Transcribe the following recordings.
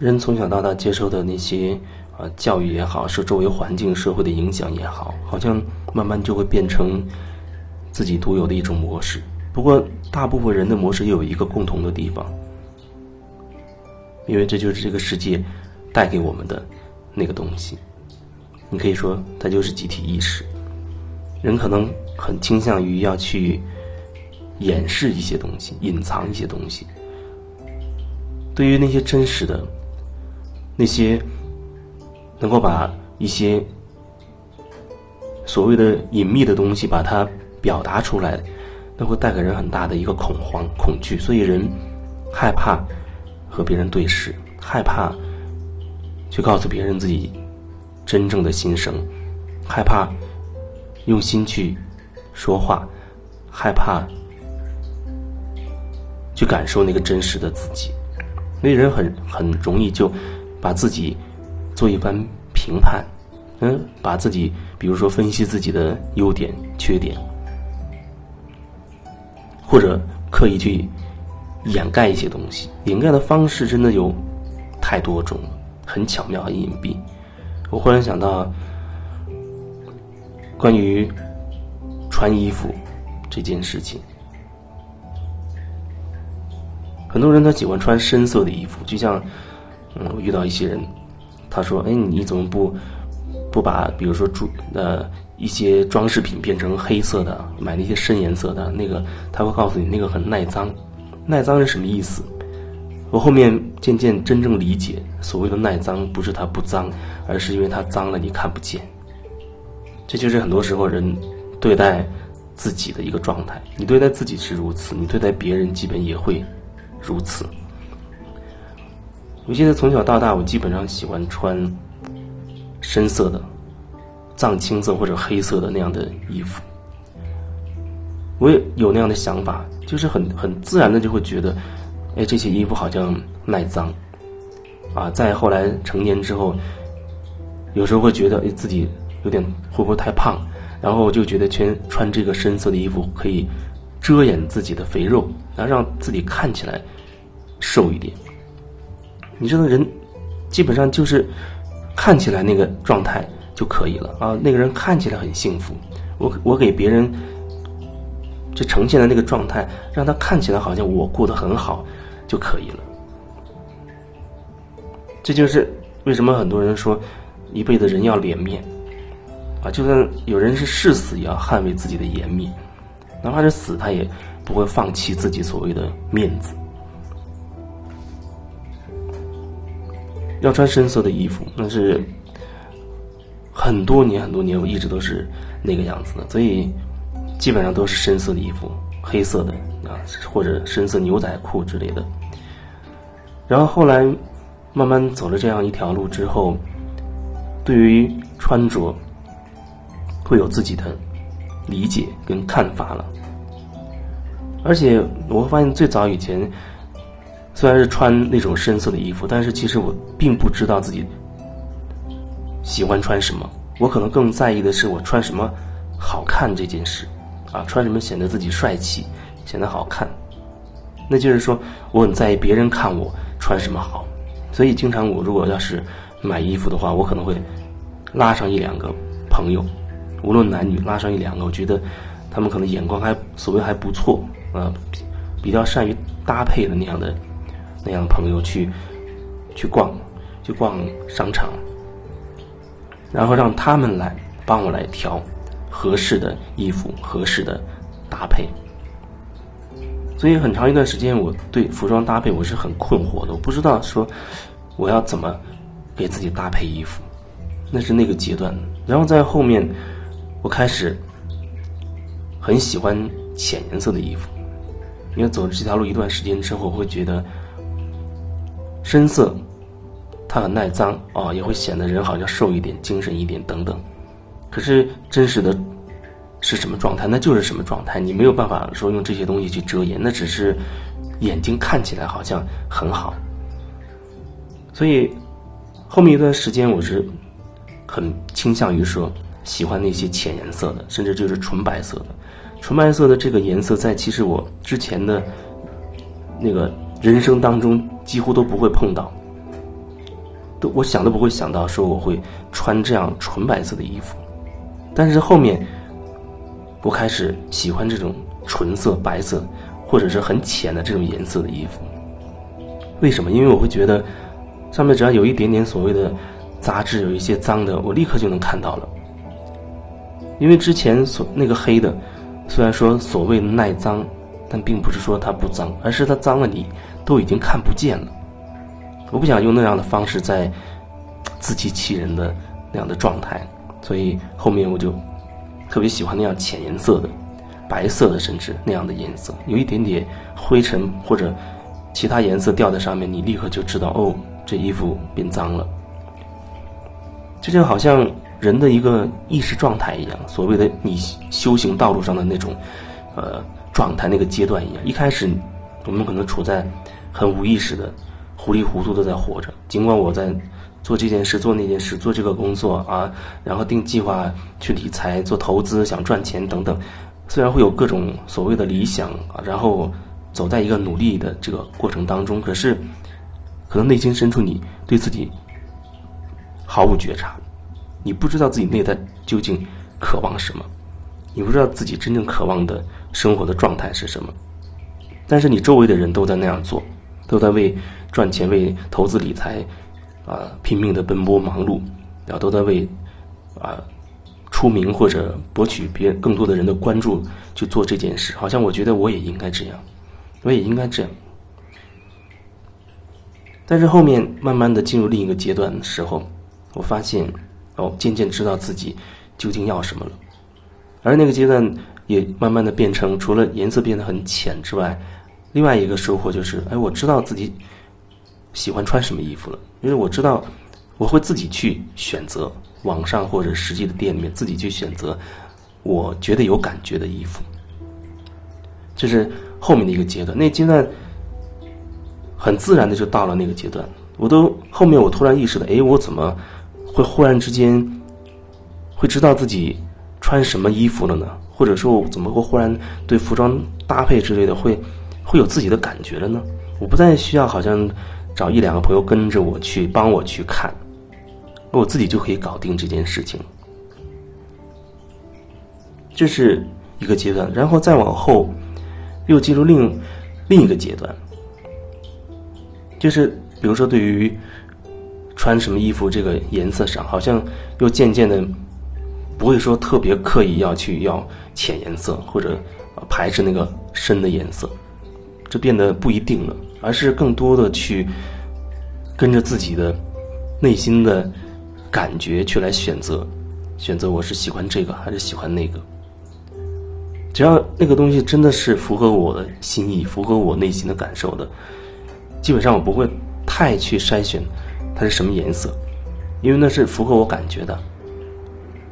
人从小到大接受的那些啊教育也好，受周围环境、社会的影响也好，好像慢慢就会变成自己独有的一种模式。不过，大部分人的模式又有一个共同的地方，因为这就是这个世界带给我们的那个东西。你可以说，它就是集体意识。人可能很倾向于要去掩饰一些东西，隐藏一些东西。对于那些真实的、那些能够把一些所谓的隐秘的东西把它表达出来。那会带给人很大的一个恐慌、恐惧，所以人害怕和别人对视，害怕去告诉别人自己真正的心声，害怕用心去说话，害怕去感受那个真实的自己。那人很很容易就把自己做一番评判，嗯，把自己比如说分析自己的优点、缺点。或者刻意去掩盖一些东西，掩盖的方式真的有太多种，很巧妙、很隐蔽。我忽然想到，关于穿衣服这件事情，很多人他喜欢穿深色的衣服，就像嗯，我遇到一些人，他说：“哎，你怎么不不把比如说珠呃？”一些装饰品变成黑色的，买那些深颜色的那个，他会告诉你那个很耐脏。耐脏是什么意思？我后面渐渐真正理解，所谓的耐脏不是它不脏，而是因为它脏了你看不见。这就是很多时候人对待自己的一个状态。你对待自己是如此，你对待别人基本也会如此。我记得从小到大，我基本上喜欢穿深色的。藏青色或者黑色的那样的衣服，我也有那样的想法，就是很很自然的就会觉得，哎，这些衣服好像耐脏，啊，再后来成年之后，有时候会觉得，哎，自己有点会不会太胖，然后就觉得穿穿这个深色的衣服可以遮掩自己的肥肉，然后让自己看起来瘦一点。你知道，人基本上就是看起来那个状态。就可以了啊！那个人看起来很幸福，我我给别人这呈现的那个状态，让他看起来好像我过得很好就可以了。这就是为什么很多人说一辈子人要脸面啊！就算有人是誓死也要捍卫自己的颜面，哪怕是死，他也不会放弃自己所谓的面子。要穿深色的衣服，那是。很多年很多年，我一直都是那个样子的，所以基本上都是深色的衣服，黑色的啊，或者深色牛仔裤之类的。然后后来慢慢走了这样一条路之后，对于穿着会有自己的理解跟看法了。而且我会发现，最早以前虽然是穿那种深色的衣服，但是其实我并不知道自己。喜欢穿什么？我可能更在意的是我穿什么好看这件事，啊，穿什么显得自己帅气，显得好看。那就是说，我很在意别人看我穿什么好，所以经常我如果要是买衣服的话，我可能会拉上一两个朋友，无论男女，拉上一两个，我觉得他们可能眼光还所谓还不错，啊，比较善于搭配的那样的那样的朋友去去逛，去逛商场。然后让他们来帮我来挑合适的衣服、合适的搭配。所以很长一段时间，我对服装搭配我是很困惑的，我不知道说我要怎么给自己搭配衣服。那是那个阶段。然后在后面，我开始很喜欢浅颜色的衣服，因为走这条路一段时间之后，会觉得深色。它很耐脏啊，也会显得人好像瘦一点、精神一点等等。可是真实的是什么状态？那就是什么状态。你没有办法说用这些东西去遮掩，那只是眼睛看起来好像很好。所以后面一段时间，我是很倾向于说喜欢那些浅颜色的，甚至就是纯白色的。纯白色的这个颜色，在其实我之前的那个人生当中几乎都不会碰到。都我想都不会想到说我会穿这样纯白色的衣服，但是后面我开始喜欢这种纯色、白色或者是很浅的这种颜色的衣服。为什么？因为我会觉得上面只要有一点点所谓的杂质，有一些脏的，我立刻就能看到了。因为之前所那个黑的，虽然说所谓耐脏，但并不是说它不脏，而是它脏了你都已经看不见了。我不想用那样的方式在自欺欺人的那样的状态，所以后面我就特别喜欢那样浅颜色的、白色的，甚至那样的颜色，有一点点灰尘或者其他颜色掉在上面，你立刻就知道哦，这衣服变脏了。这就好像人的一个意识状态一样，所谓的你修行道路上的那种呃状态、那个阶段一样。一开始我们可能处在很无意识的。糊里糊涂的在活着，尽管我在做这件事、做那件事、做这个工作啊，然后定计划、去理财、做投资、想赚钱等等，虽然会有各种所谓的理想啊，然后走在一个努力的这个过程当中，可是可能内心深处你对自己毫无觉察，你不知道自己内在究竟渴望什么，你不知道自己真正渴望的生活的状态是什么，但是你周围的人都在那样做，都在为。赚钱为投资理财，啊，拼命的奔波忙碌，然后都在为啊出名或者博取别更多的人的关注去做这件事。好像我觉得我也应该这样，我也应该这样。但是后面慢慢的进入另一个阶段的时候，我发现哦，渐渐知道自己究竟要什么了。而那个阶段也慢慢的变成，除了颜色变得很浅之外，另外一个收获就是，哎，我知道自己。喜欢穿什么衣服了？因为我知道，我会自己去选择网上或者实际的店里面自己去选择我觉得有感觉的衣服。这是后面的一个阶段，那阶段很自然的就到了那个阶段。我都后面我突然意识到，哎，我怎么会忽然之间会知道自己穿什么衣服了呢？或者说，我怎么会忽然对服装搭配之类的会会有自己的感觉了呢？我不再需要好像。找一两个朋友跟着我去帮我去看，我自己就可以搞定这件事情。这是一个阶段，然后再往后又进入另另一个阶段，就是比如说对于穿什么衣服这个颜色上，好像又渐渐的不会说特别刻意要去要浅颜色或者排斥那个深的颜色，这变得不一定了。而是更多的去跟着自己的内心的感觉去来选择，选择我是喜欢这个还是喜欢那个。只要那个东西真的是符合我的心意，符合我内心的感受的，基本上我不会太去筛选它是什么颜色，因为那是符合我感觉的。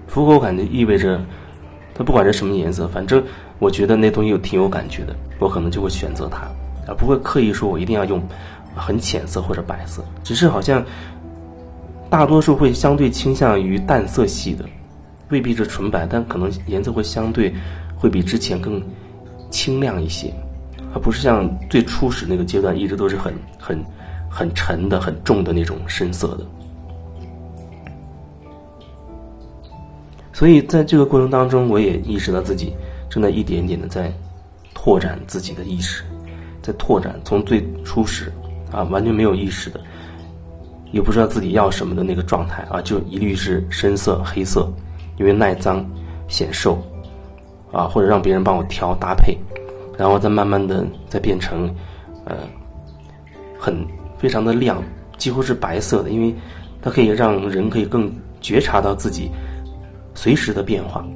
符合感觉意味着它不管是什么颜色，反正我觉得那东西有挺有感觉的，我可能就会选择它。而不会刻意说，我一定要用很浅色或者白色，只是好像大多数会相对倾向于淡色系的，未必是纯白，但可能颜色会相对会比之前更清亮一些，而不是像最初始那个阶段一直都是很很很沉的、很重的那种深色的。所以在这个过程当中，我也意识到自己正在一点点的在拓展自己的意识。在拓展，从最初始啊完全没有意识的，也不知道自己要什么的那个状态啊，就一律是深色黑色，因为耐脏显瘦啊，或者让别人帮我挑搭配，然后再慢慢的再变成呃很非常的亮，几乎是白色的，因为它可以让人可以更觉察到自己随时的变化，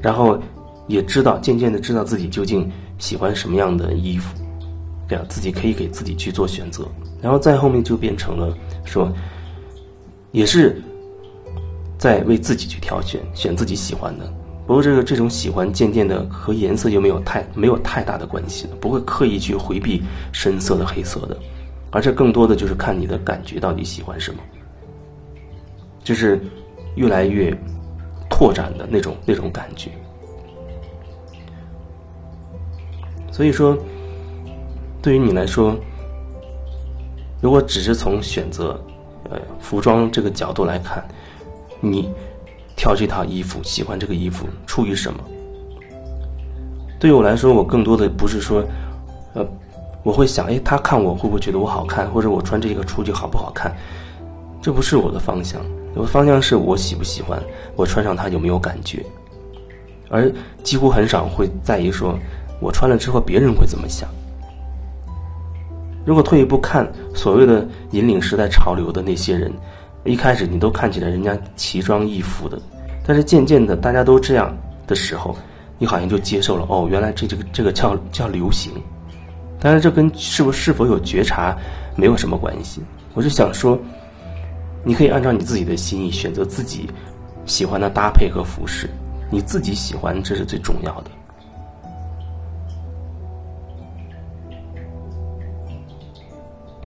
然后也知道渐渐的知道自己究竟。喜欢什么样的衣服，这样自己可以给自己去做选择，然后再后面就变成了说，也是在为自己去挑选，选自己喜欢的。不过这个这种喜欢渐渐的和颜色就没有太没有太大的关系了，不会刻意去回避深色的、黑色的，而这更多的就是看你的感觉到底喜欢什么，就是越来越拓展的那种那种感觉。所以说，对于你来说，如果只是从选择呃服装这个角度来看，你挑这套衣服，喜欢这个衣服，出于什么？对于我来说，我更多的不是说，呃，我会想，哎，他看我会不会觉得我好看，或者我穿这个出去好不好看？这不是我的方向，我的方向是我喜不喜欢，我穿上它有没有感觉，而几乎很少会在意说，我穿了之后别人会怎么想。如果退一步看，所谓的引领时代潮流的那些人，一开始你都看起来人家奇装异服的，但是渐渐的大家都这样的时候。你好像就接受了哦，原来这这个这个叫叫流行，当然这跟是不是否有觉察没有什么关系。我是想说，你可以按照你自己的心意选择自己喜欢的搭配和服饰，你自己喜欢这是最重要的。